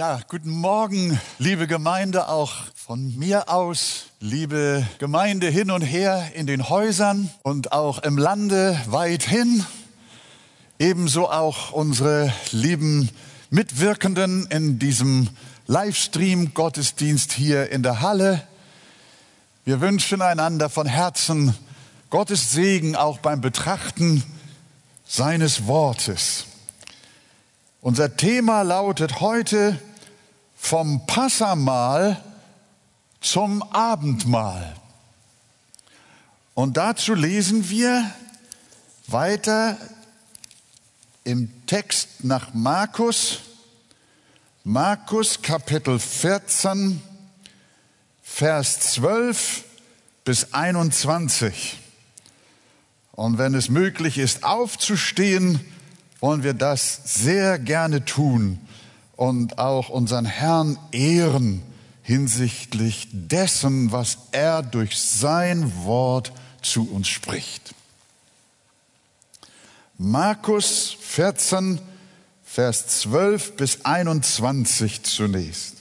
Ja, guten Morgen, liebe Gemeinde, auch von mir aus, liebe Gemeinde hin und her in den Häusern und auch im Lande weithin. Ebenso auch unsere lieben Mitwirkenden in diesem Livestream-Gottesdienst hier in der Halle. Wir wünschen einander von Herzen Gottes Segen auch beim Betrachten seines Wortes. Unser Thema lautet heute vom Passamahl zum Abendmahl. Und dazu lesen wir weiter im Text nach Markus, Markus Kapitel 14, Vers 12 bis 21. Und wenn es möglich ist, aufzustehen, wollen wir das sehr gerne tun und auch unseren Herrn ehren hinsichtlich dessen, was er durch sein Wort zu uns spricht. Markus 14, Vers 12 bis 21 zunächst.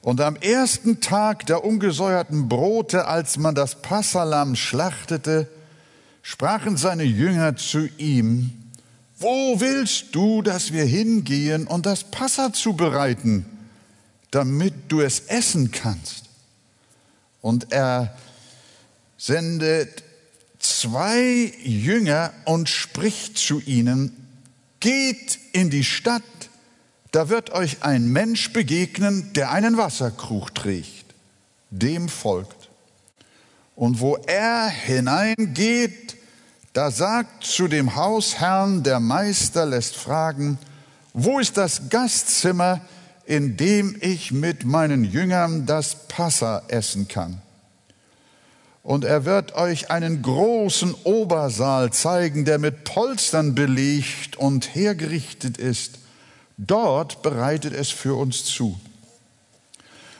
Und am ersten Tag der ungesäuerten Brote, als man das Passalam schlachtete, sprachen seine Jünger zu ihm, wo willst du, dass wir hingehen und das Passa zubereiten, damit du es essen kannst? Und er sendet zwei Jünger und spricht zu ihnen, geht in die Stadt, da wird euch ein Mensch begegnen, der einen Wasserkrug trägt. Dem folgt. Und wo er hineingeht, da sagt zu dem Hausherrn, der Meister lässt fragen, wo ist das Gastzimmer, in dem ich mit meinen Jüngern das Passa essen kann? Und er wird euch einen großen Obersaal zeigen, der mit Polstern belegt und hergerichtet ist. Dort bereitet es für uns zu.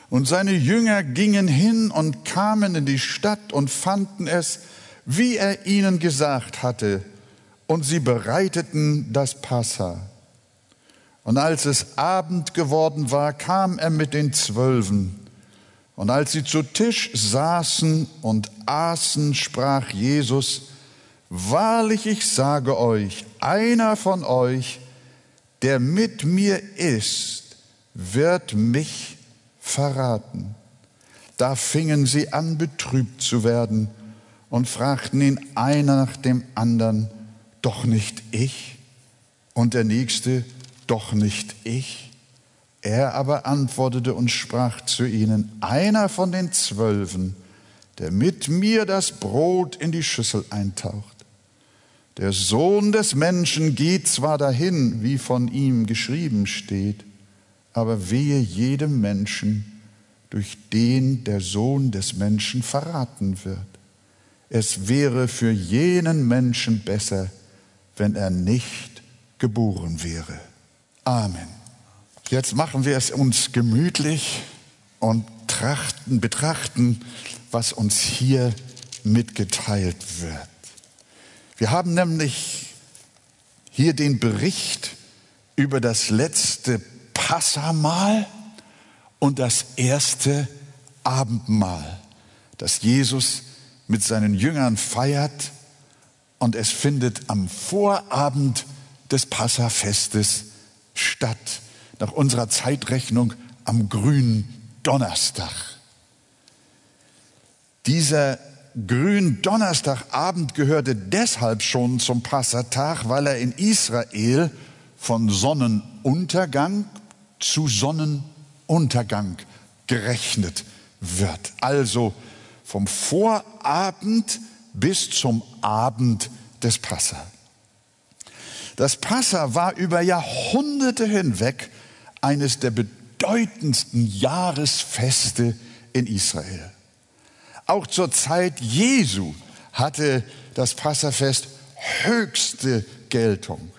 Und seine Jünger gingen hin und kamen in die Stadt und fanden es, wie er ihnen gesagt hatte, und sie bereiteten das Passa. Und als es Abend geworden war, kam er mit den Zwölfen. Und als sie zu Tisch saßen und aßen, sprach Jesus, Wahrlich, ich sage euch, einer von euch, der mit mir ist, wird mich verraten. Da fingen sie an, betrübt zu werden und fragten ihn einer nach dem anderen, doch nicht ich? Und der nächste, doch nicht ich? Er aber antwortete und sprach zu ihnen, einer von den Zwölfen, der mit mir das Brot in die Schüssel eintaucht. Der Sohn des Menschen geht zwar dahin, wie von ihm geschrieben steht, aber wehe jedem Menschen, durch den der Sohn des Menschen verraten wird es wäre für jenen Menschen besser, wenn er nicht geboren wäre. Amen. Jetzt machen wir es uns gemütlich und trachten, betrachten, was uns hier mitgeteilt wird. Wir haben nämlich hier den Bericht über das letzte Passamal und das erste Abendmahl, das Jesus mit seinen Jüngern feiert und es findet am Vorabend des Passafestes statt, nach unserer Zeitrechnung am grünen Donnerstag. Dieser grünen Donnerstagabend gehörte deshalb schon zum Passatag, weil er in Israel von Sonnenuntergang zu Sonnenuntergang gerechnet wird. Also vom Vorabend bis zum Abend des Passa. Das Passa war über Jahrhunderte hinweg eines der bedeutendsten Jahresfeste in Israel. Auch zur Zeit Jesu hatte das Passafest höchste Geltung.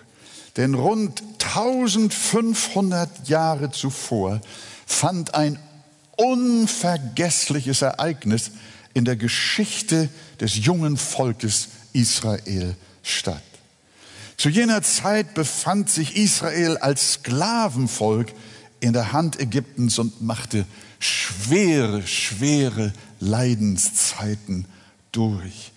Denn rund 1500 Jahre zuvor fand ein unvergessliches Ereignis in der Geschichte des jungen Volkes Israel statt. Zu jener Zeit befand sich Israel als Sklavenvolk in der Hand Ägyptens und machte schwere, schwere Leidenszeiten durch.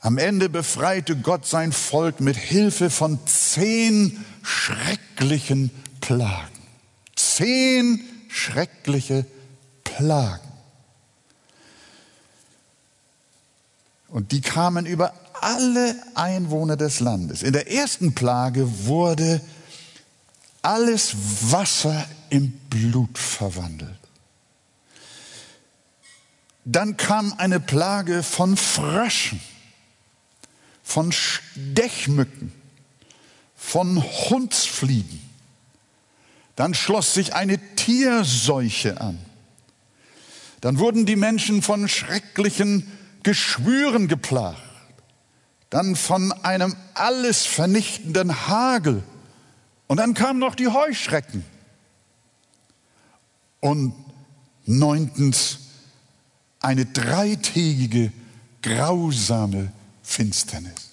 Am Ende befreite Gott sein Volk mit Hilfe von zehn schrecklichen Plagen. Zehn schreckliche Plagen. Und die kamen über alle Einwohner des Landes. In der ersten Plage wurde alles Wasser in Blut verwandelt. Dann kam eine Plage von Fröschen, von Stechmücken, von Hundsfliegen. Dann schloss sich eine Tierseuche an. Dann wurden die Menschen von schrecklichen Geschwüren geplagt. Dann von einem alles vernichtenden Hagel. Und dann kamen noch die Heuschrecken. Und neuntens eine dreitägige, grausame Finsternis.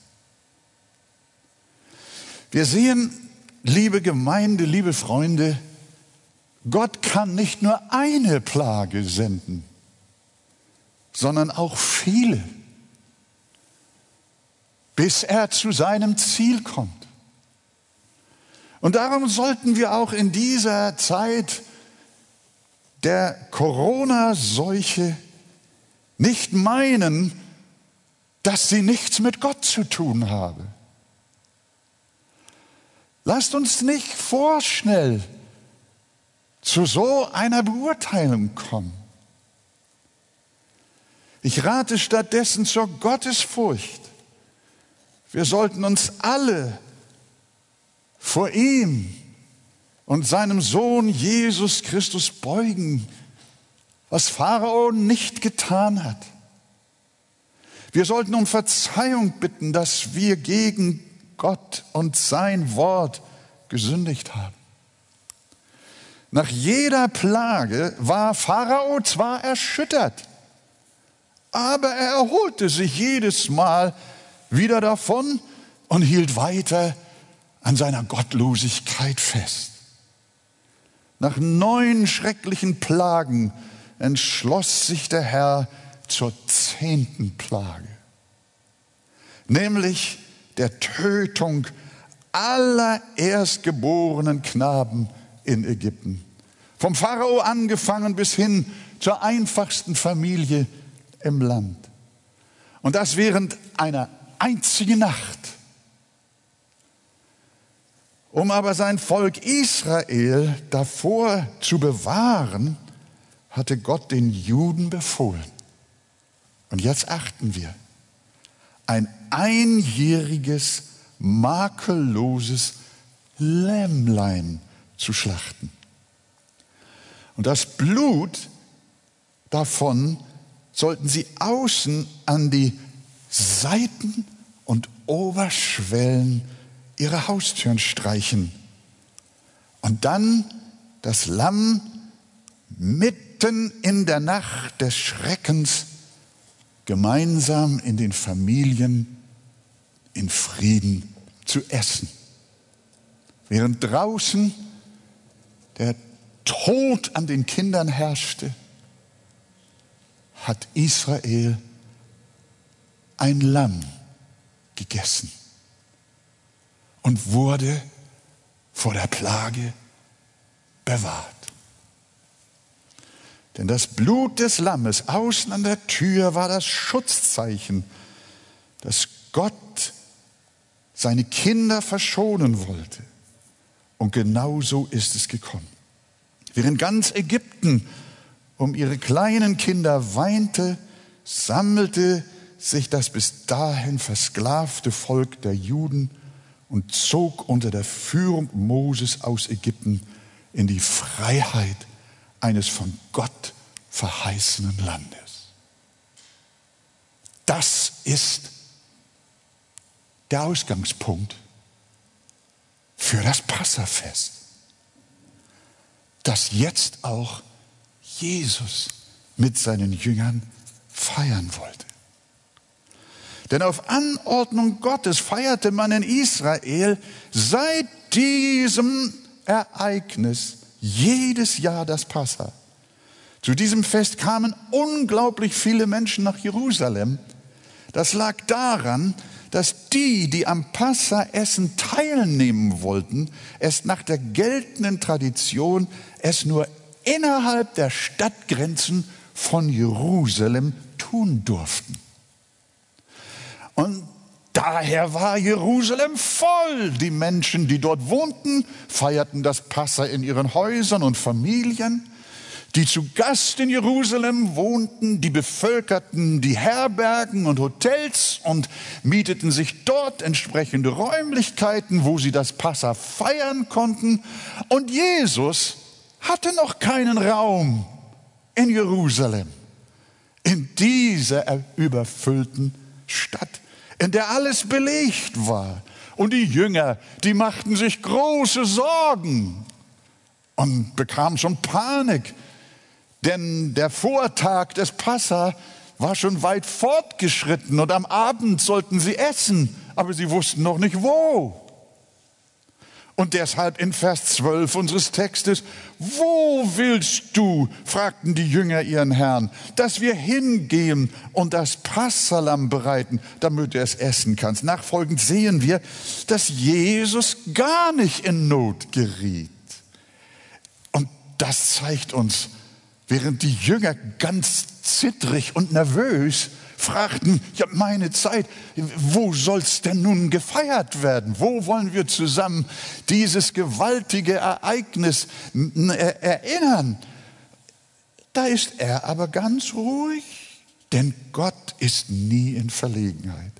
Wir sehen, liebe Gemeinde, liebe Freunde, Gott kann nicht nur eine Plage senden, sondern auch viele, bis er zu seinem Ziel kommt. Und darum sollten wir auch in dieser Zeit der Corona-Seuche nicht meinen, dass sie nichts mit Gott zu tun habe. Lasst uns nicht vorschnell zu so einer Beurteilung kommen. Ich rate stattdessen zur Gottesfurcht. Wir sollten uns alle vor ihm und seinem Sohn Jesus Christus beugen, was Pharao nicht getan hat. Wir sollten um Verzeihung bitten, dass wir gegen Gott und sein Wort gesündigt haben. Nach jeder Plage war Pharao zwar erschüttert, aber er erholte sich jedes Mal wieder davon und hielt weiter an seiner Gottlosigkeit fest. Nach neun schrecklichen Plagen entschloss sich der Herr zur zehnten Plage, nämlich der Tötung aller erstgeborenen Knaben in Ägypten. Vom Pharao angefangen bis hin zur einfachsten Familie im Land. Und das während einer einzigen Nacht. Um aber sein Volk Israel davor zu bewahren, hatte Gott den Juden befohlen. Und jetzt achten wir, ein einjähriges, makelloses Lämmlein zu schlachten. Und das Blut davon sollten sie außen an die Seiten und Oberschwellen ihrer Haustüren streichen. Und dann das Lamm mitten in der Nacht des Schreckens gemeinsam in den Familien in Frieden zu essen. Während draußen der Tod an den Kindern herrschte, hat Israel ein Lamm gegessen und wurde vor der Plage bewahrt. Denn das Blut des Lammes außen an der Tür war das Schutzzeichen, dass Gott seine Kinder verschonen wollte. Und genau so ist es gekommen. Während ganz Ägypten um ihre kleinen Kinder weinte, sammelte sich das bis dahin versklavte Volk der Juden und zog unter der Führung Moses aus Ägypten in die Freiheit eines von Gott verheißenen Landes. Das ist der Ausgangspunkt für das Passafest, das jetzt auch Jesus mit seinen Jüngern feiern wollte. Denn auf Anordnung Gottes feierte man in Israel seit diesem Ereignis jedes Jahr das Passa. Zu diesem Fest kamen unglaublich viele Menschen nach Jerusalem. Das lag daran, dass die, die am Passa-Essen teilnehmen wollten, es nach der geltenden Tradition es nur innerhalb der Stadtgrenzen von Jerusalem tun durften. Und daher war Jerusalem voll. Die Menschen, die dort wohnten, feierten das Passa in ihren Häusern und Familien. Die zu Gast in Jerusalem wohnten, die bevölkerten die Herbergen und Hotels und mieteten sich dort entsprechende Räumlichkeiten, wo sie das Passa feiern konnten. Und Jesus hatte noch keinen Raum in Jerusalem, in dieser überfüllten Stadt, in der alles belegt war. Und die Jünger, die machten sich große Sorgen und bekamen schon Panik, denn der Vortag des Passa war schon weit fortgeschritten und am Abend sollten sie essen, aber sie wussten noch nicht wo. Und deshalb in Vers 12 unseres Textes, wo willst du, fragten die Jünger ihren Herrn, dass wir hingehen und das Passalam bereiten, damit du es essen kannst. Nachfolgend sehen wir, dass Jesus gar nicht in Not geriet. Und das zeigt uns, während die Jünger ganz zittrig und nervös fragten, ja meine Zeit, wo soll's denn nun gefeiert werden? Wo wollen wir zusammen dieses gewaltige Ereignis erinnern? Da ist er aber ganz ruhig, denn Gott ist nie in Verlegenheit.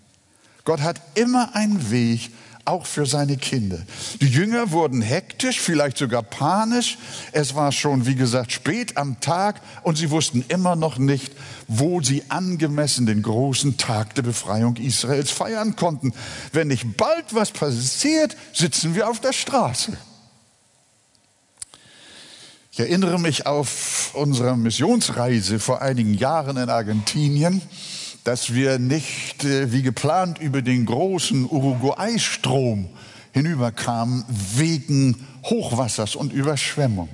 Gott hat immer einen Weg, auch für seine Kinder. Die Jünger wurden hektisch, vielleicht sogar panisch. Es war schon, wie gesagt, spät am Tag und sie wussten immer noch nicht, wo sie angemessen den großen Tag der Befreiung Israels feiern konnten. Wenn nicht bald was passiert, sitzen wir auf der Straße. Ich erinnere mich auf unsere Missionsreise vor einigen Jahren in Argentinien dass wir nicht äh, wie geplant über den großen Uruguay-Strom hinüberkamen wegen Hochwassers und Überschwemmung.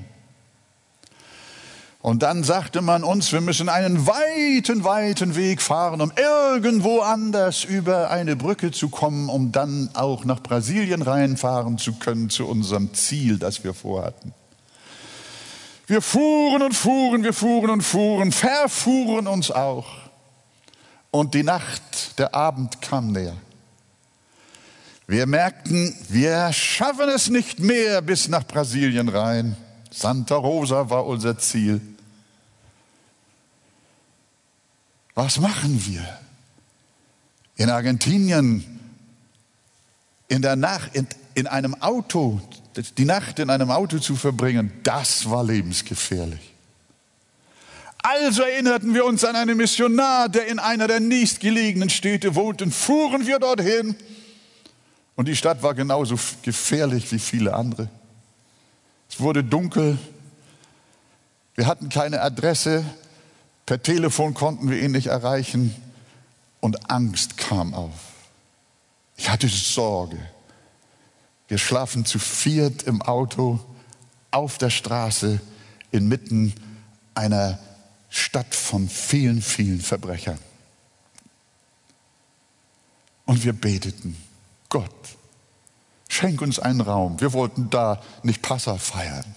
Und dann sagte man uns, wir müssen einen weiten, weiten Weg fahren, um irgendwo anders über eine Brücke zu kommen, um dann auch nach Brasilien reinfahren zu können zu unserem Ziel, das wir vorhatten. Wir fuhren und fuhren, wir fuhren und fuhren, verfuhren uns auch. Und die Nacht, der Abend kam näher. Wir merkten, wir schaffen es nicht mehr bis nach Brasilien rein. Santa Rosa war unser Ziel. Was machen wir? In Argentinien, in der Nacht, in, in einem Auto, die Nacht in einem Auto zu verbringen, das war lebensgefährlich. Also erinnerten wir uns an einen Missionar, der in einer der nächstgelegenen Städte wohnte, und fuhren wir dorthin. Und die Stadt war genauso gefährlich wie viele andere. Es wurde dunkel. Wir hatten keine Adresse. Per Telefon konnten wir ihn nicht erreichen. Und Angst kam auf. Ich hatte Sorge. Wir schlafen zu viert im Auto auf der Straße inmitten einer Stadt von vielen, vielen Verbrechern. Und wir beteten, Gott, schenk uns einen Raum. Wir wollten da nicht Passa feiern,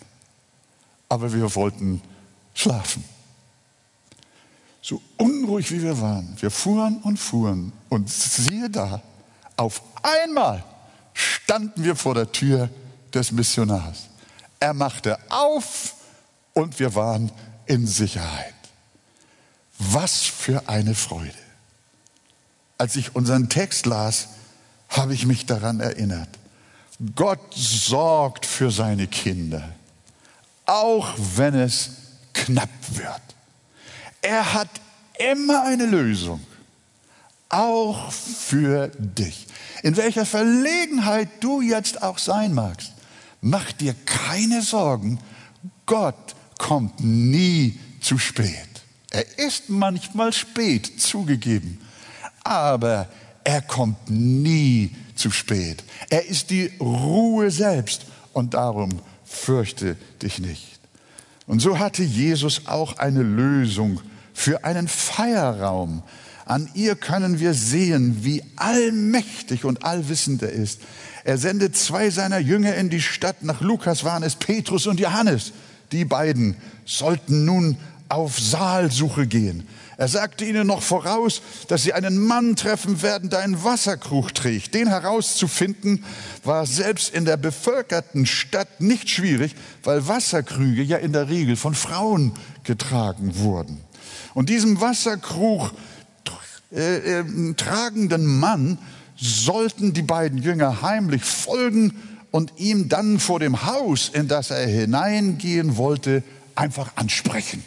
aber wir wollten schlafen. So unruhig wie wir waren, wir fuhren und fuhren und siehe da, auf einmal standen wir vor der Tür des Missionars. Er machte auf und wir waren in Sicherheit. Was für eine Freude. Als ich unseren Text las, habe ich mich daran erinnert. Gott sorgt für seine Kinder, auch wenn es knapp wird. Er hat immer eine Lösung, auch für dich. In welcher Verlegenheit du jetzt auch sein magst, mach dir keine Sorgen. Gott kommt nie zu spät. Er ist manchmal spät zugegeben, aber er kommt nie zu spät. Er ist die Ruhe selbst und darum fürchte dich nicht. Und so hatte Jesus auch eine Lösung für einen Feierraum. An ihr können wir sehen, wie allmächtig und allwissend er ist. Er sendet zwei seiner Jünger in die Stadt. Nach Lukas waren es Petrus und Johannes. Die beiden sollten nun auf Saalsuche gehen. Er sagte ihnen noch voraus, dass sie einen Mann treffen werden, der einen Wasserkrug trägt. Den herauszufinden war selbst in der bevölkerten Stadt nicht schwierig, weil Wasserkrüge ja in der Regel von Frauen getragen wurden. Und diesem Wasserkrug äh, äh, tragenden Mann sollten die beiden Jünger heimlich folgen und ihm dann vor dem Haus, in das er hineingehen wollte, einfach ansprechen.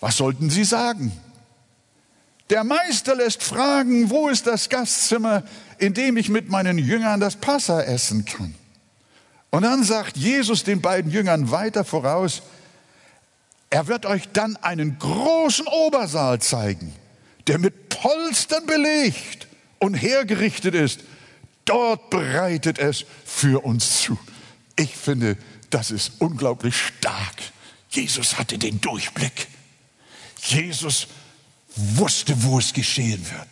Was sollten sie sagen? Der Meister lässt fragen, wo ist das Gastzimmer, in dem ich mit meinen Jüngern das Passa essen kann? Und dann sagt Jesus den beiden Jüngern weiter voraus, er wird euch dann einen großen Obersaal zeigen, der mit Polstern belegt und hergerichtet ist. Dort bereitet es für uns zu. Ich finde, das ist unglaublich stark. Jesus hatte den Durchblick. Jesus wusste, wo es geschehen wird.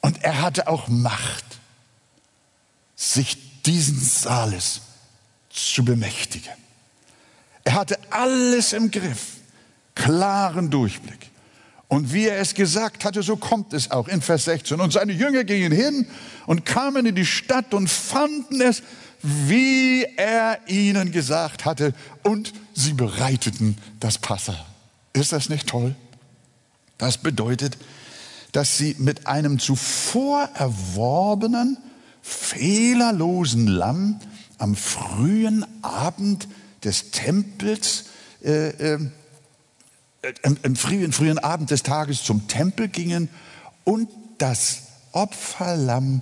Und er hatte auch Macht, sich diesen Saales zu bemächtigen. Er hatte alles im Griff, klaren Durchblick. Und wie er es gesagt hatte, so kommt es auch in Vers 16. Und seine Jünger gingen hin und kamen in die Stadt und fanden es, wie er ihnen gesagt hatte, und sie bereiteten das Passa. Ist das nicht toll? Das bedeutet, dass sie mit einem zuvor erworbenen, fehlerlosen Lamm am frühen Abend des Tempels, äh, äh, im, im frühen, frühen Abend des Tages zum Tempel gingen und das Opferlamm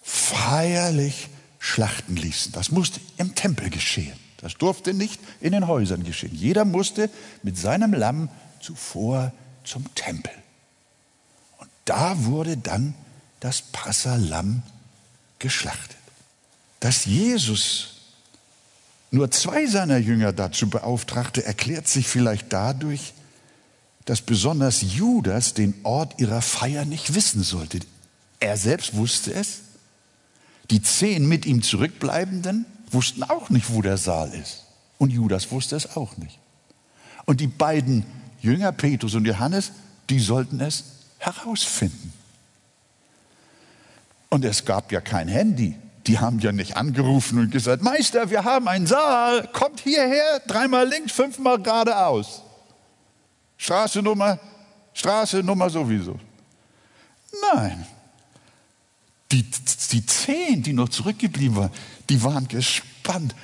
feierlich schlachten ließen. Das musste im Tempel geschehen. Das durfte nicht in den Häusern geschehen. Jeder musste mit seinem Lamm zuvor zum Tempel. Und da wurde dann das Passalam geschlachtet. Dass Jesus nur zwei seiner Jünger dazu beauftragte, erklärt sich vielleicht dadurch, dass besonders Judas den Ort ihrer Feier nicht wissen sollte. Er selbst wusste es. Die zehn mit ihm zurückbleibenden wussten auch nicht, wo der Saal ist. Und Judas wusste es auch nicht. Und die beiden Jünger, Petrus und Johannes, die sollten es herausfinden. Und es gab ja kein Handy. Die haben ja nicht angerufen und gesagt, Meister, wir haben einen Saal, kommt hierher, dreimal links, fünfmal geradeaus. Straße Nummer, Straße Nummer sowieso. Nein. Die, die zehn, die noch zurückgeblieben waren, die waren gespannt.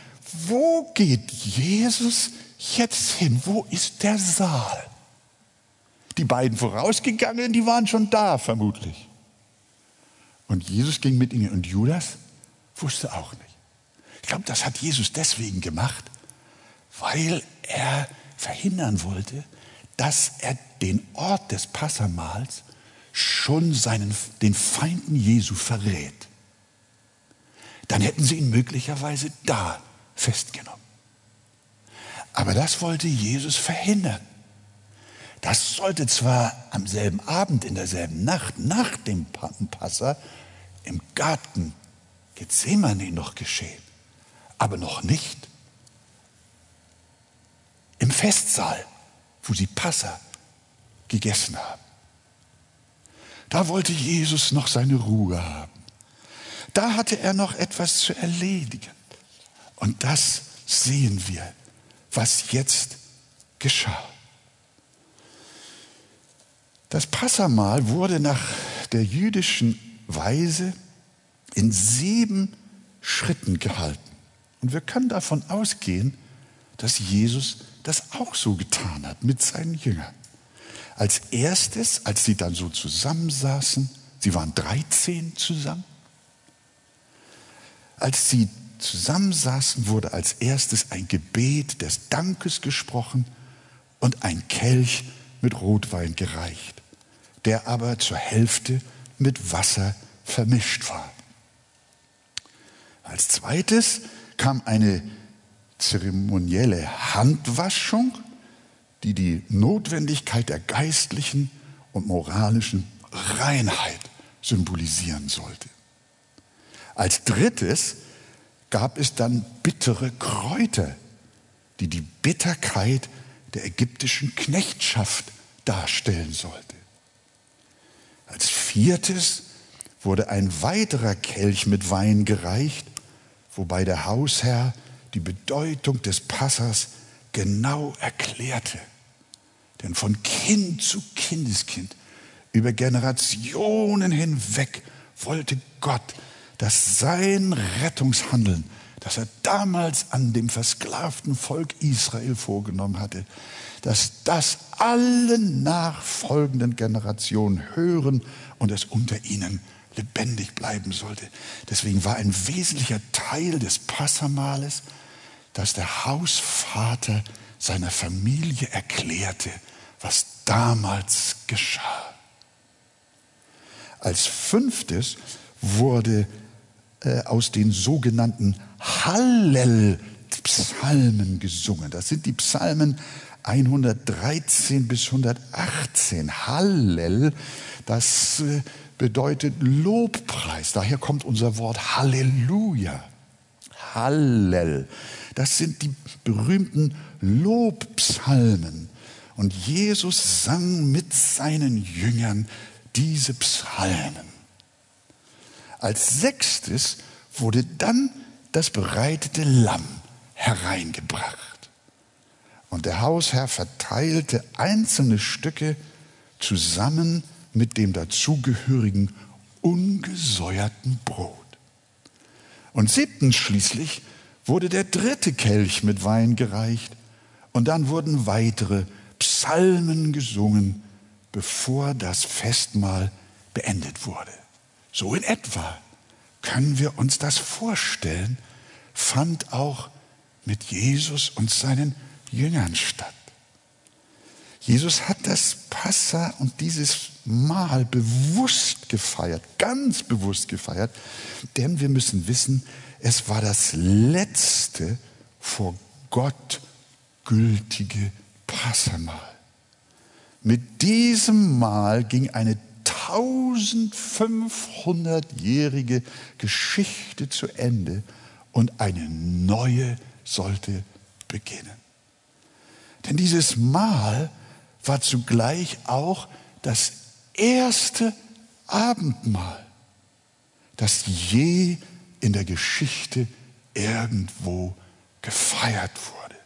Wo geht Jesus jetzt hin? Wo ist der Saal? Die beiden vorausgegangenen, die waren schon da vermutlich. Und Jesus ging mit ihnen und Judas wusste auch nicht. Ich glaube, das hat Jesus deswegen gemacht, weil er verhindern wollte, dass er den Ort des Passamals schon seinen, den Feinden Jesu verrät dann hätten sie ihn möglicherweise da festgenommen. Aber das wollte Jesus verhindern. Das sollte zwar am selben Abend, in derselben Nacht, nach dem Passa, im Garten Gethsemane noch geschehen, aber noch nicht im Festsaal, wo sie Passa gegessen haben. Da wollte Jesus noch seine Ruhe haben. Da hatte er noch etwas zu erledigen. Und das sehen wir, was jetzt geschah. Das Passamal wurde nach der jüdischen Weise in sieben Schritten gehalten. Und wir können davon ausgehen, dass Jesus das auch so getan hat mit seinen Jüngern. Als erstes, als sie dann so zusammensaßen, sie waren 13 zusammen, als sie zusammensaßen, wurde als erstes ein Gebet des Dankes gesprochen und ein Kelch mit Rotwein gereicht, der aber zur Hälfte mit Wasser vermischt war. Als zweites kam eine zeremonielle Handwaschung, die die Notwendigkeit der geistlichen und moralischen Reinheit symbolisieren sollte. Als drittes gab es dann bittere Kräuter, die die Bitterkeit der ägyptischen Knechtschaft darstellen sollte. Als viertes wurde ein weiterer Kelch mit Wein gereicht, wobei der Hausherr die Bedeutung des Passers genau erklärte. Denn von Kind zu Kindeskind, über Generationen hinweg, wollte Gott, dass sein Rettungshandeln, das er damals an dem versklavten Volk Israel vorgenommen hatte, dass das allen nachfolgenden Generationen hören und es unter ihnen lebendig bleiben sollte. Deswegen war ein wesentlicher Teil des Passamales, dass der Hausvater seiner Familie erklärte, was damals geschah. Als fünftes wurde äh, aus den sogenannten Hallel-Psalmen gesungen. Das sind die Psalmen 113 bis 118. Hallel, das äh, bedeutet Lobpreis. Daher kommt unser Wort Halleluja. Hallel. Das sind die berühmten Lobpsalmen. Und Jesus sang mit seinen Jüngern diese Psalmen. Als sechstes wurde dann das bereitete Lamm hereingebracht. Und der Hausherr verteilte einzelne Stücke zusammen mit dem dazugehörigen ungesäuerten Brot. Und siebtens schließlich wurde der dritte Kelch mit Wein gereicht und dann wurden weitere Psalmen gesungen, bevor das Festmahl beendet wurde. So in etwa können wir uns das vorstellen, fand auch mit Jesus und seinen Jüngern statt. Jesus hat das Passa und dieses Mahl bewusst gefeiert, ganz bewusst gefeiert, denn wir müssen wissen, es war das letzte vor Gott gültige Passamahl. Mit diesem Mahl ging eine 1500-jährige Geschichte zu Ende und eine neue sollte beginnen. Denn dieses Mahl war zugleich auch das erste Abendmahl, das je in der Geschichte irgendwo gefeiert wurde.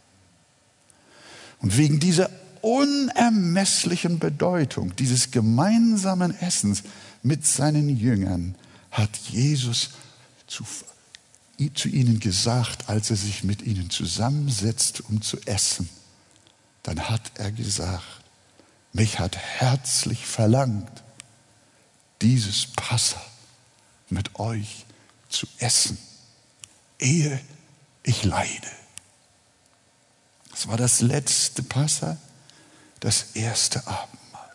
Und wegen dieser unermesslichen Bedeutung dieses gemeinsamen Essens mit seinen Jüngern hat Jesus zu, zu ihnen gesagt, als er sich mit ihnen zusammensetzt, um zu essen, dann hat er gesagt, mich hat herzlich verlangt, dieses Passa mit euch zu essen, ehe ich leide. Es war das letzte Passa, das erste Abendmahl.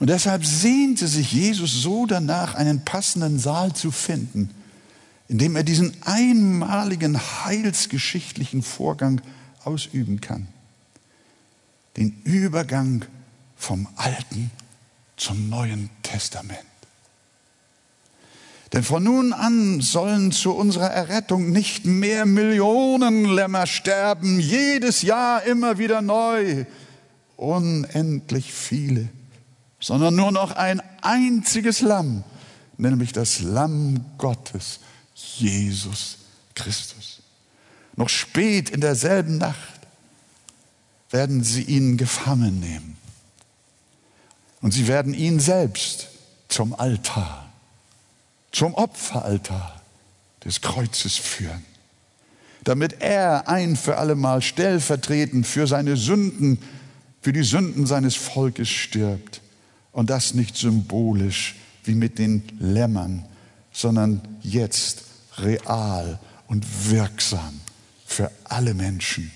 Und deshalb sehnte sich Jesus so danach, einen passenden Saal zu finden, in dem er diesen einmaligen heilsgeschichtlichen Vorgang ausüben kann. Den Übergang vom Alten zum Neuen Testament. Denn von nun an sollen zu unserer Errettung nicht mehr Millionen Lämmer sterben, jedes Jahr immer wieder neu, unendlich viele, sondern nur noch ein einziges Lamm, nämlich das Lamm Gottes, Jesus Christus. Noch spät in derselben Nacht werden sie ihn gefangen nehmen. Und sie werden ihn selbst zum Altar zum Opferaltar des Kreuzes führen, damit er ein für allemal stellvertretend für seine Sünden, für die Sünden seines Volkes stirbt. Und das nicht symbolisch wie mit den Lämmern, sondern jetzt real und wirksam für alle Menschen,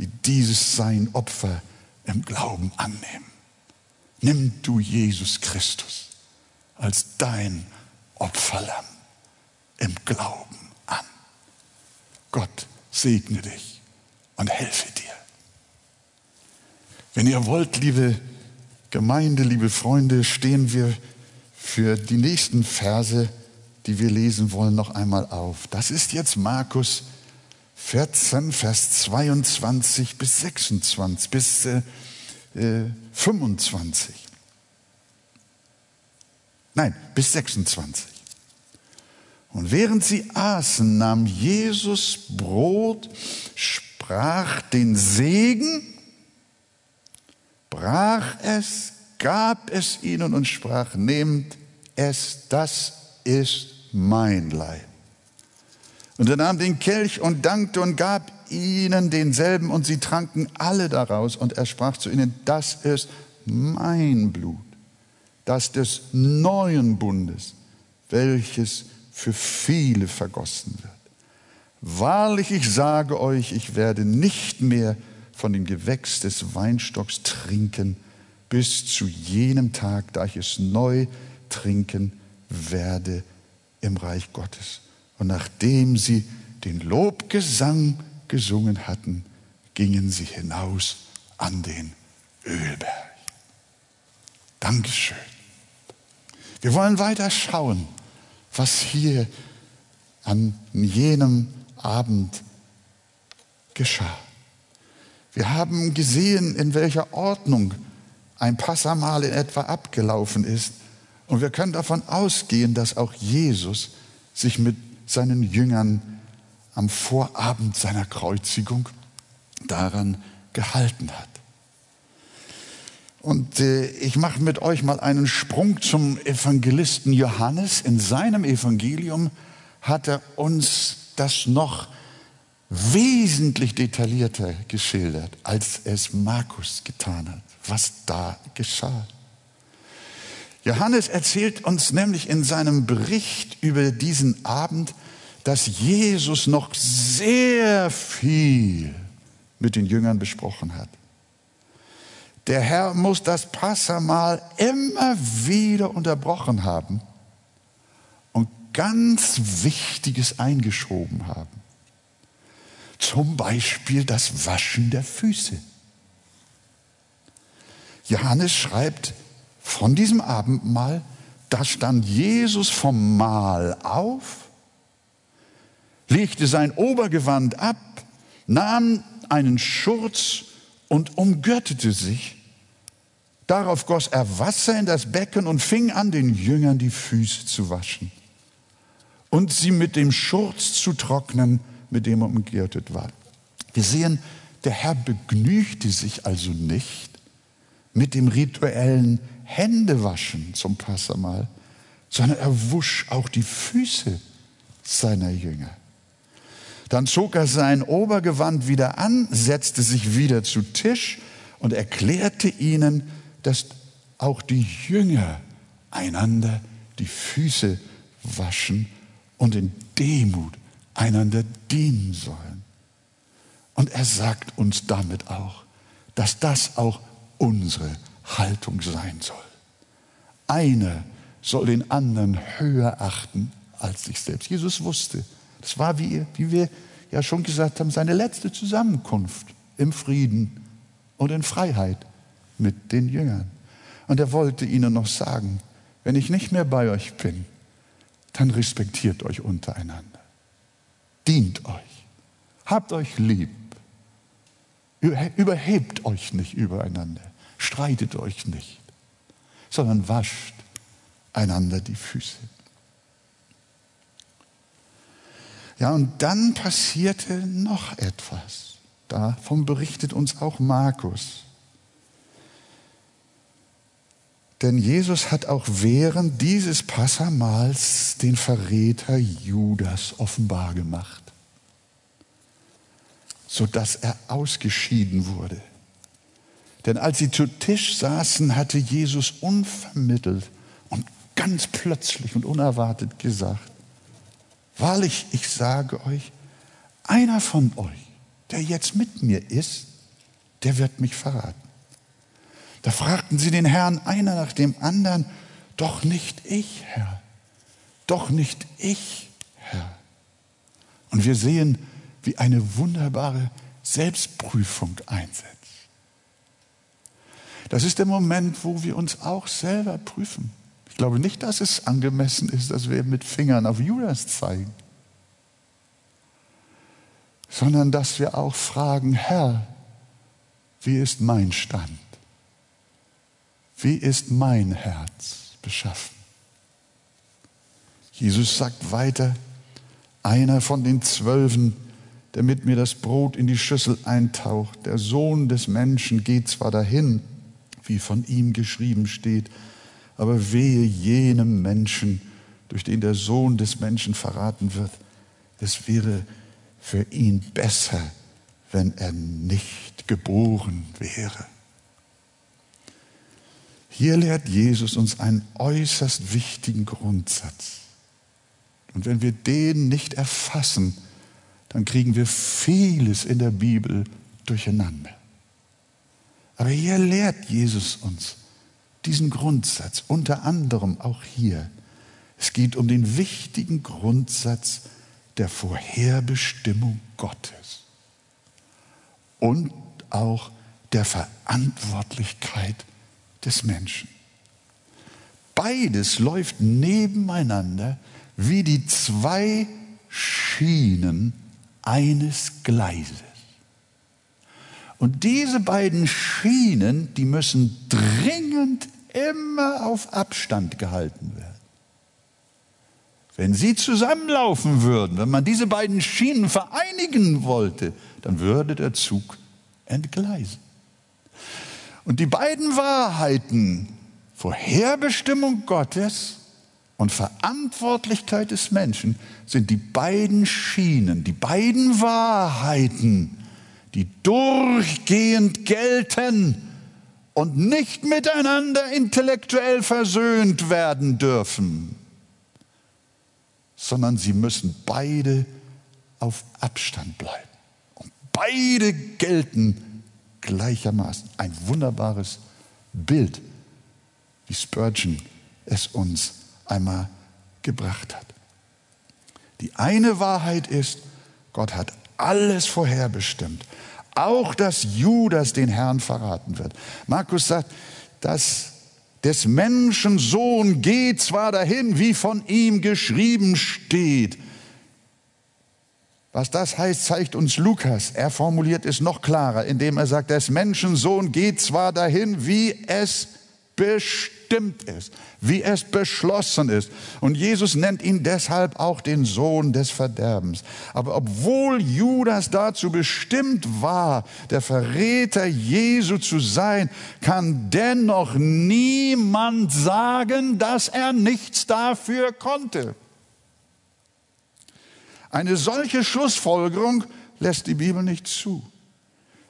die dieses sein Opfer im Glauben annehmen. Nimm du Jesus Christus als dein Opferlamm im Glauben an. Gott segne dich und helfe dir. Wenn ihr wollt, liebe Gemeinde, liebe Freunde, stehen wir für die nächsten Verse, die wir lesen wollen, noch einmal auf. Das ist jetzt Markus 14, Vers 22 bis 26, bis äh, 25. Nein, bis 26. Und während sie aßen, nahm Jesus Brot, sprach den Segen, brach es, gab es ihnen und sprach, nehmt es, das ist mein Leib. Und er nahm den Kelch und dankte und gab ihnen denselben und sie tranken alle daraus und er sprach zu ihnen, das ist mein Blut, das des neuen Bundes, welches für viele vergossen wird. Wahrlich, ich sage euch, ich werde nicht mehr von dem Gewächs des Weinstocks trinken, bis zu jenem Tag, da ich es neu trinken werde im Reich Gottes. Und nachdem sie den Lobgesang gesungen hatten, gingen sie hinaus an den Ölberg. Dankeschön. Wir wollen weiter schauen was hier an jenem Abend geschah. Wir haben gesehen, in welcher Ordnung ein Passamal in etwa abgelaufen ist. Und wir können davon ausgehen, dass auch Jesus sich mit seinen Jüngern am Vorabend seiner Kreuzigung daran gehalten hat. Und äh, ich mache mit euch mal einen Sprung zum Evangelisten Johannes. In seinem Evangelium hat er uns das noch wesentlich detaillierter geschildert, als es Markus getan hat, was da geschah. Johannes erzählt uns nämlich in seinem Bericht über diesen Abend, dass Jesus noch sehr viel mit den Jüngern besprochen hat. Der Herr muss das Passamal immer wieder unterbrochen haben und ganz Wichtiges eingeschoben haben. Zum Beispiel das Waschen der Füße. Johannes schreibt von diesem Abendmahl, da stand Jesus vom Mahl auf, legte sein Obergewand ab, nahm einen Schurz und umgürtete sich. Darauf goss er Wasser in das Becken und fing an, den Jüngern die Füße zu waschen und sie mit dem Schurz zu trocknen, mit dem er umgürtet war. Wir sehen, der Herr begnügte sich also nicht mit dem rituellen Händewaschen zum Passamal, sondern er wusch auch die Füße seiner Jünger. Dann zog er sein Obergewand wieder an, setzte sich wieder zu Tisch und erklärte ihnen, dass auch die Jünger einander die Füße waschen und in Demut einander dienen sollen. Und er sagt uns damit auch, dass das auch unsere Haltung sein soll. Einer soll den anderen höher achten als sich selbst. Jesus wusste, das war, wie, wie wir ja schon gesagt haben, seine letzte Zusammenkunft im Frieden und in Freiheit mit den Jüngern. Und er wollte ihnen noch sagen, wenn ich nicht mehr bei euch bin, dann respektiert euch untereinander. Dient euch. Habt euch lieb. Überhebt euch nicht übereinander. Streitet euch nicht, sondern wascht einander die Füße. Ja, und dann passierte noch etwas. Davon berichtet uns auch Markus. Denn Jesus hat auch während dieses Passamals den Verräter Judas offenbar gemacht, sodass er ausgeschieden wurde. Denn als sie zu Tisch saßen, hatte Jesus unvermittelt und ganz plötzlich und unerwartet gesagt, Wahrlich, ich sage euch, einer von euch, der jetzt mit mir ist, der wird mich verraten. Da fragten sie den Herrn einer nach dem anderen, doch nicht ich, Herr, doch nicht ich, Herr. Und wir sehen, wie eine wunderbare Selbstprüfung einsetzt. Das ist der Moment, wo wir uns auch selber prüfen. Ich glaube nicht, dass es angemessen ist, dass wir mit Fingern auf Judas zeigen, sondern dass wir auch fragen, Herr, wie ist mein Stand? Wie ist mein Herz beschaffen? Jesus sagt weiter, einer von den Zwölfen, der mit mir das Brot in die Schüssel eintaucht, der Sohn des Menschen geht zwar dahin, wie von ihm geschrieben steht, aber wehe jenem Menschen, durch den der Sohn des Menschen verraten wird. Es wäre für ihn besser, wenn er nicht geboren wäre. Hier lehrt Jesus uns einen äußerst wichtigen Grundsatz. Und wenn wir den nicht erfassen, dann kriegen wir vieles in der Bibel durcheinander. Aber hier lehrt Jesus uns diesen Grundsatz, unter anderem auch hier. Es geht um den wichtigen Grundsatz der Vorherbestimmung Gottes und auch der Verantwortlichkeit des Menschen. Beides läuft nebeneinander wie die zwei Schienen eines Gleises. Und diese beiden Schienen, die müssen dringend immer auf Abstand gehalten werden. Wenn sie zusammenlaufen würden, wenn man diese beiden Schienen vereinigen wollte, dann würde der Zug entgleisen. Und die beiden Wahrheiten, Vorherbestimmung Gottes und Verantwortlichkeit des Menschen, sind die beiden Schienen, die beiden Wahrheiten, die durchgehend gelten und nicht miteinander intellektuell versöhnt werden dürfen sondern sie müssen beide auf Abstand bleiben. Und beide gelten gleichermaßen. Ein wunderbares Bild, wie Spurgeon es uns einmal gebracht hat. Die eine Wahrheit ist, Gott hat alles vorherbestimmt. Auch dass Judas den Herrn verraten wird. Markus sagt, dass des Menschen Sohn geht zwar dahin, wie von ihm geschrieben steht. Was das heißt, zeigt uns Lukas. Er formuliert es noch klarer, indem er sagt, des Menschen Sohn geht zwar dahin, wie es bestimmt ist, wie es beschlossen ist. Und Jesus nennt ihn deshalb auch den Sohn des Verderbens. Aber obwohl Judas dazu bestimmt war, der Verräter Jesu zu sein, kann dennoch niemand sagen, dass er nichts dafür konnte. Eine solche Schlussfolgerung lässt die Bibel nicht zu,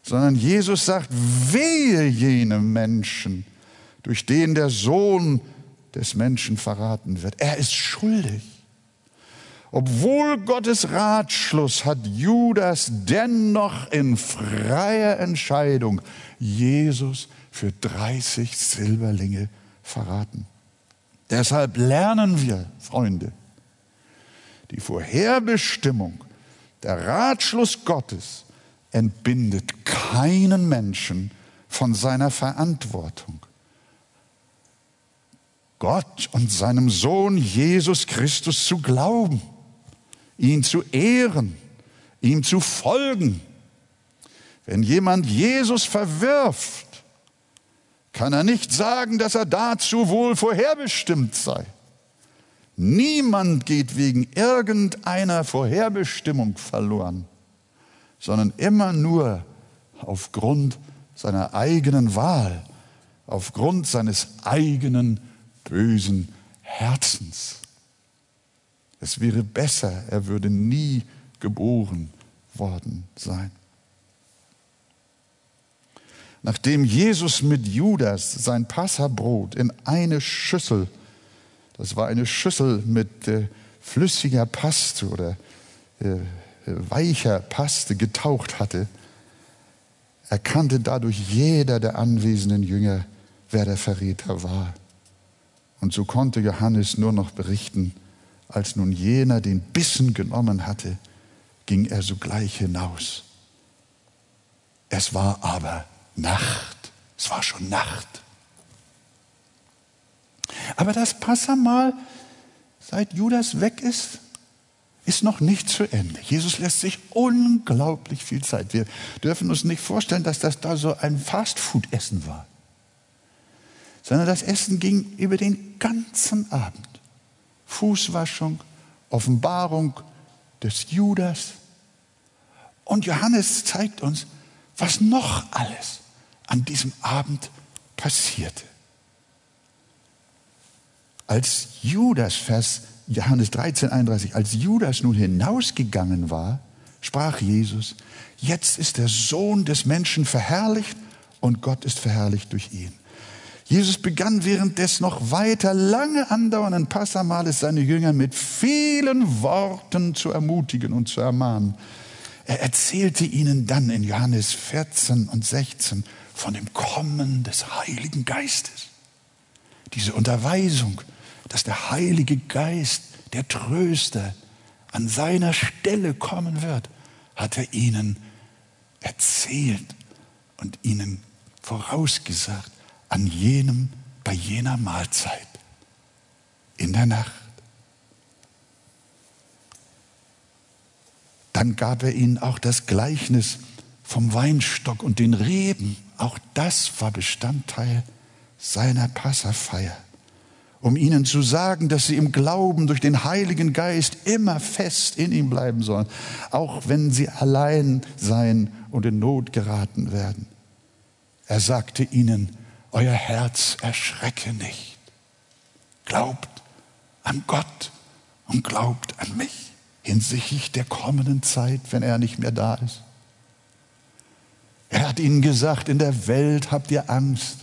sondern Jesus sagt, wehe jenem Menschen, durch den der Sohn des Menschen verraten wird. Er ist schuldig. Obwohl Gottes Ratschluss hat Judas dennoch in freier Entscheidung Jesus für 30 Silberlinge verraten. Deshalb lernen wir, Freunde, die Vorherbestimmung, der Ratschluss Gottes entbindet keinen Menschen von seiner Verantwortung. Gott und seinem Sohn Jesus Christus zu glauben, ihn zu ehren, ihm zu folgen. Wenn jemand Jesus verwirft, kann er nicht sagen, dass er dazu wohl vorherbestimmt sei. Niemand geht wegen irgendeiner Vorherbestimmung verloren, sondern immer nur aufgrund seiner eigenen Wahl, aufgrund seines eigenen bösen Herzens. Es wäre besser, er würde nie geboren worden sein. Nachdem Jesus mit Judas sein Passabrot in eine Schüssel, das war eine Schüssel mit äh, flüssiger Paste oder äh, weicher Paste getaucht hatte, erkannte dadurch jeder der anwesenden Jünger, wer der Verräter war. Und so konnte Johannes nur noch berichten, als nun jener den Bissen genommen hatte, ging er sogleich hinaus. Es war aber Nacht. Es war schon Nacht. Aber das Passamal, seit Judas weg ist, ist noch nicht zu Ende. Jesus lässt sich unglaublich viel Zeit. Wir dürfen uns nicht vorstellen, dass das da so ein Fastfood-Essen war, sondern das Essen ging über den ganzen Abend. Fußwaschung, Offenbarung des Judas. Und Johannes zeigt uns, was noch alles an diesem Abend passierte. Als Judas, Vers Johannes 13, 31, als Judas nun hinausgegangen war, sprach Jesus, jetzt ist der Sohn des Menschen verherrlicht und Gott ist verherrlicht durch ihn. Jesus begann während des noch weiter lange andauernden Passamales seine Jünger mit vielen Worten zu ermutigen und zu ermahnen. Er erzählte ihnen dann in Johannes 14 und 16 von dem Kommen des Heiligen Geistes. Diese Unterweisung dass der Heilige Geist, der Tröster, an seiner Stelle kommen wird, hat er ihnen erzählt und ihnen vorausgesagt an jenem, bei jener Mahlzeit in der Nacht. Dann gab er ihnen auch das Gleichnis vom Weinstock und den Reben. Auch das war Bestandteil seiner Passafeier um ihnen zu sagen, dass sie im Glauben durch den Heiligen Geist immer fest in ihm bleiben sollen, auch wenn sie allein sein und in Not geraten werden. Er sagte ihnen, euer Herz erschrecke nicht. Glaubt an Gott und glaubt an mich hinsichtlich der kommenden Zeit, wenn er nicht mehr da ist. Er hat ihnen gesagt, in der Welt habt ihr Angst,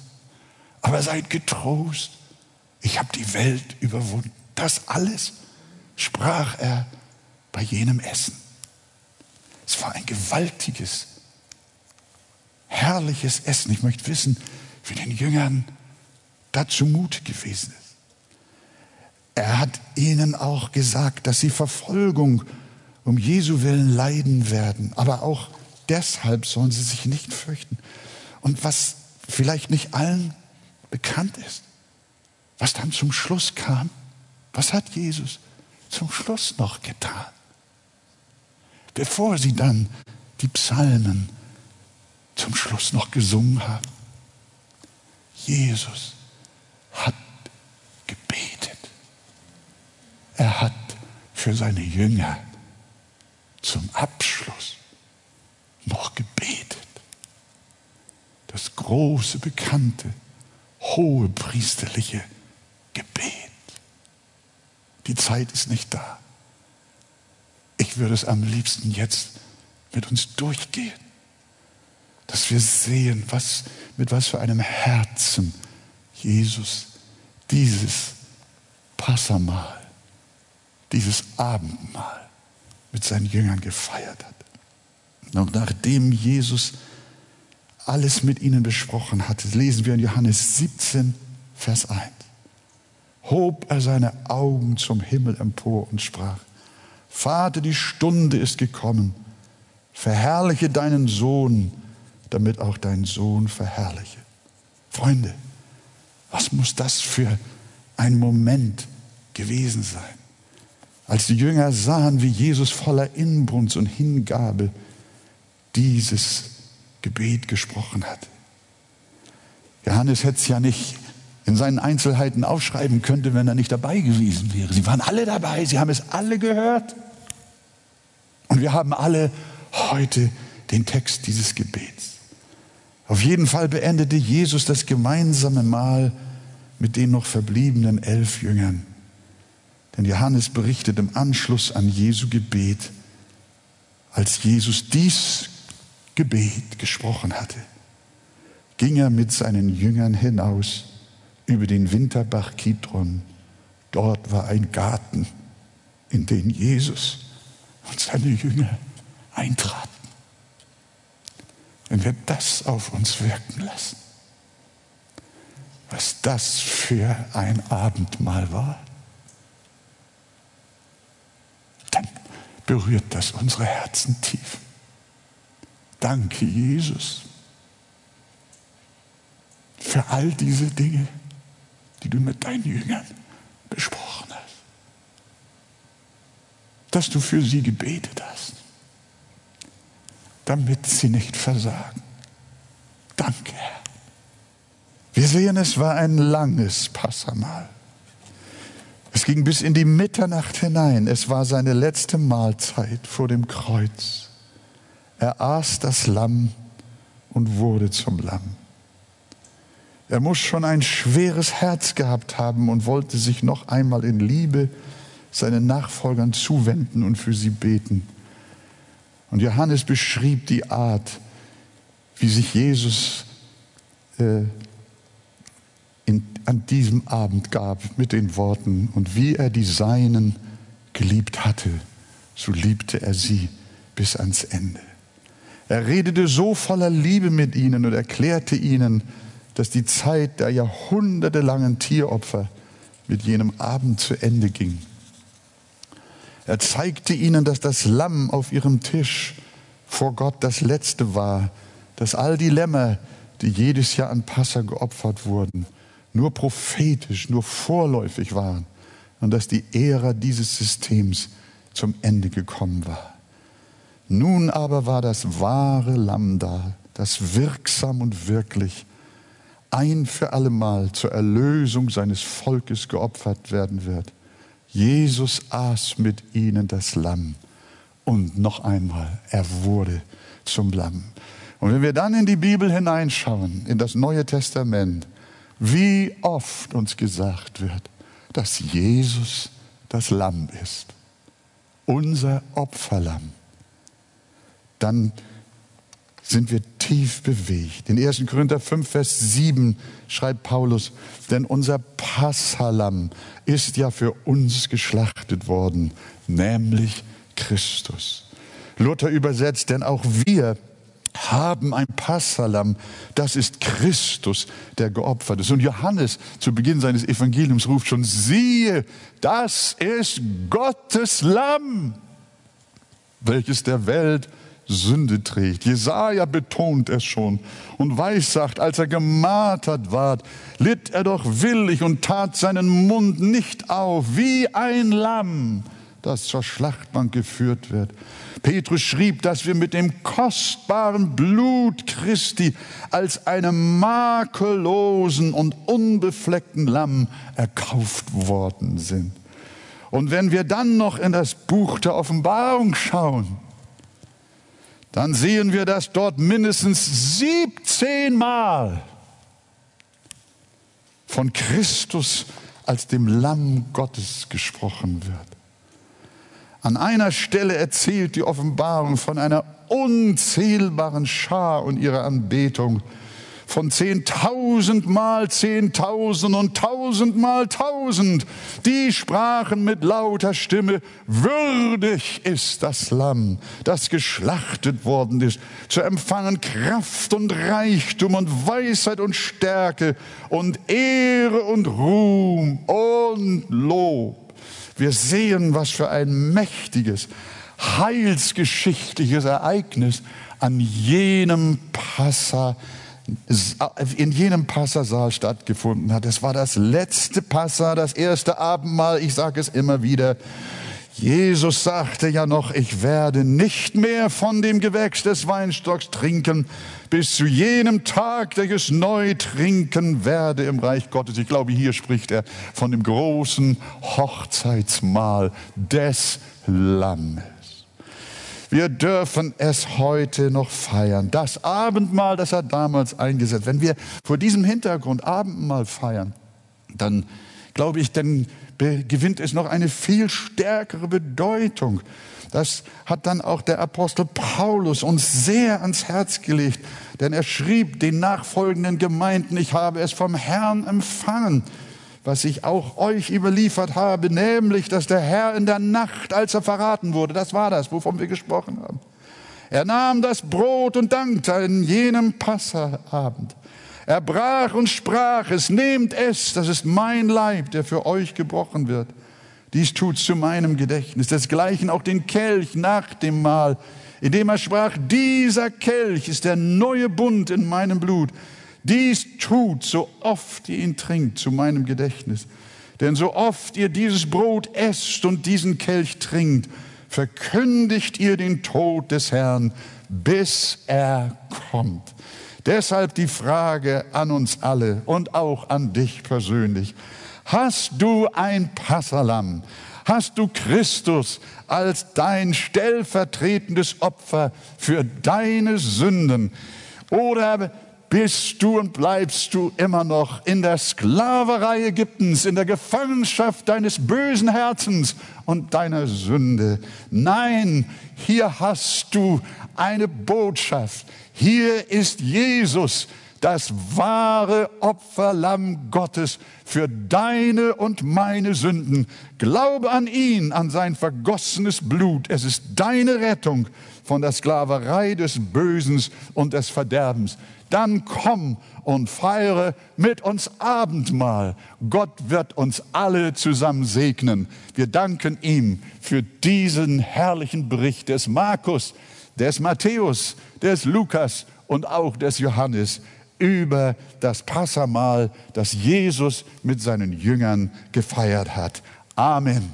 aber seid getrost ich habe die Welt überwunden. Das alles sprach er bei jenem Essen. Es war ein gewaltiges, herrliches Essen. Ich möchte wissen, wie den Jüngern dazu Mut gewesen ist. Er hat ihnen auch gesagt, dass sie Verfolgung um Jesu willen leiden werden, aber auch deshalb sollen sie sich nicht fürchten. Und was vielleicht nicht allen bekannt ist, was dann zum Schluss kam, was hat Jesus zum Schluss noch getan? Bevor sie dann die Psalmen zum Schluss noch gesungen haben. Jesus hat gebetet. Er hat für seine Jünger zum Abschluss noch gebetet. Das große, bekannte, hohe priesterliche Zeit ist nicht da. Ich würde es am liebsten jetzt mit uns durchgehen, dass wir sehen, was, mit was für einem Herzen Jesus dieses Passamal, dieses Abendmahl mit seinen Jüngern gefeiert hat. Und nachdem Jesus alles mit ihnen besprochen hatte, lesen wir in Johannes 17, Vers 1 hob er seine Augen zum Himmel empor und sprach, Vater, die Stunde ist gekommen, verherrliche deinen Sohn, damit auch dein Sohn verherrliche. Freunde, was muss das für ein Moment gewesen sein, als die Jünger sahen, wie Jesus voller Inbrunst und Hingabe dieses Gebet gesprochen hat. Johannes hätte es ja nicht in seinen Einzelheiten aufschreiben könnte, wenn er nicht dabei gewesen wäre. Sie waren alle dabei, sie haben es alle gehört. Und wir haben alle heute den Text dieses Gebets. Auf jeden Fall beendete Jesus das gemeinsame Mahl mit den noch verbliebenen elf Jüngern. Denn Johannes berichtet im Anschluss an Jesu Gebet, als Jesus dies Gebet gesprochen hatte, ging er mit seinen Jüngern hinaus über den Winterbach Kidron. Dort war ein Garten, in den Jesus und seine Jünger eintraten. Wenn wir das auf uns wirken lassen, was das für ein Abendmahl war, dann berührt das unsere Herzen tief. Danke, Jesus, für all diese Dinge, die du mit deinen Jüngern besprochen hast. Dass du für sie gebetet hast, damit sie nicht versagen. Danke, Herr. Wir sehen, es war ein langes Passamal. Es ging bis in die Mitternacht hinein. Es war seine letzte Mahlzeit vor dem Kreuz. Er aß das Lamm und wurde zum Lamm. Er muss schon ein schweres Herz gehabt haben und wollte sich noch einmal in Liebe seinen Nachfolgern zuwenden und für sie beten. Und Johannes beschrieb die Art, wie sich Jesus äh, in, an diesem Abend gab mit den Worten, und wie er die Seinen geliebt hatte, so liebte er sie bis ans Ende. Er redete so voller Liebe mit ihnen und erklärte ihnen, dass die Zeit der jahrhundertelangen Tieropfer mit jenem Abend zu Ende ging. Er zeigte ihnen, dass das Lamm auf ihrem Tisch vor Gott das letzte war, dass all die Lämmer, die jedes Jahr an Passa geopfert wurden, nur prophetisch, nur vorläufig waren und dass die Ära dieses Systems zum Ende gekommen war. Nun aber war das wahre Lamm da, das wirksam und wirklich ein für allemal zur Erlösung seines Volkes geopfert werden wird. Jesus aß mit ihnen das Lamm und noch einmal, er wurde zum Lamm. Und wenn wir dann in die Bibel hineinschauen, in das Neue Testament, wie oft uns gesagt wird, dass Jesus das Lamm ist, unser Opferlamm, dann sind wir tief bewegt. In 1. Korinther 5, Vers 7 schreibt Paulus, denn unser Passalam ist ja für uns geschlachtet worden, nämlich Christus. Luther übersetzt, denn auch wir haben ein Passalam, das ist Christus, der geopfert ist. Und Johannes zu Beginn seines Evangeliums ruft schon, siehe, das ist Gottes Lamm, welches der Welt Sünde trägt. Jesaja betont es schon und weissagt, als er gemartert ward, litt er doch willig und tat seinen Mund nicht auf, wie ein Lamm, das zur Schlachtbank geführt wird. Petrus schrieb, dass wir mit dem kostbaren Blut Christi als einem makellosen und unbefleckten Lamm erkauft worden sind. Und wenn wir dann noch in das Buch der Offenbarung schauen, dann sehen wir, dass dort mindestens 17 Mal von Christus als dem Lamm Gottes gesprochen wird. An einer Stelle erzählt die Offenbarung von einer unzählbaren Schar und ihrer Anbetung, von zehntausend mal zehntausend und tausend mal tausend. Die sprachen mit lauter Stimme, würdig ist das Lamm, das geschlachtet worden ist, zu empfangen Kraft und Reichtum und Weisheit und Stärke und Ehre und Ruhm und Lob wir sehen, was für ein mächtiges, heilsgeschichtliches Ereignis an jenem Passa, in jenem Passasaal stattgefunden hat. Es war das letzte Passa, das erste Abendmahl. Ich sage es immer wieder. Jesus sagte ja noch, ich werde nicht mehr von dem Gewächs des Weinstocks trinken, bis zu jenem Tag, der ich es neu trinken werde im Reich Gottes. Ich glaube, hier spricht er von dem großen Hochzeitsmahl des Lammes. Wir dürfen es heute noch feiern. Das Abendmahl, das er damals eingesetzt. Wenn wir vor diesem Hintergrund Abendmahl feiern, dann glaube ich, dann gewinnt es noch eine viel stärkere Bedeutung. Das hat dann auch der Apostel Paulus uns sehr ans Herz gelegt, denn er schrieb den nachfolgenden Gemeinden, ich habe es vom Herrn empfangen, was ich auch euch überliefert habe, nämlich, dass der Herr in der Nacht, als er verraten wurde, das war das, wovon wir gesprochen haben, er nahm das Brot und dankte in jenem Passaabend. Er brach und sprach es, nehmt es, das ist mein Leib, der für euch gebrochen wird. Dies tut zu meinem Gedächtnis. Desgleichen auch den Kelch nach dem Mahl, indem er sprach, dieser Kelch ist der neue Bund in meinem Blut. Dies tut, so oft ihr ihn trinkt, zu meinem Gedächtnis. Denn so oft ihr dieses Brot esst und diesen Kelch trinkt, verkündigt ihr den Tod des Herrn, bis er kommt. Deshalb die Frage an uns alle und auch an dich persönlich. Hast du ein Passalam? Hast du Christus als dein stellvertretendes Opfer für deine Sünden? Oder bist du und bleibst du immer noch in der Sklaverei Ägyptens, in der Gefangenschaft deines bösen Herzens und deiner Sünde. Nein, hier hast du eine Botschaft. Hier ist Jesus, das wahre Opferlamm Gottes für deine und meine Sünden. Glaube an ihn, an sein vergossenes Blut. Es ist deine Rettung von der Sklaverei des Bösen und des Verderbens dann komm und feiere mit uns Abendmahl. Gott wird uns alle zusammen segnen. Wir danken ihm für diesen herrlichen Bericht des Markus, des Matthäus, des Lukas und auch des Johannes über das Passamahl, das Jesus mit seinen Jüngern gefeiert hat. Amen.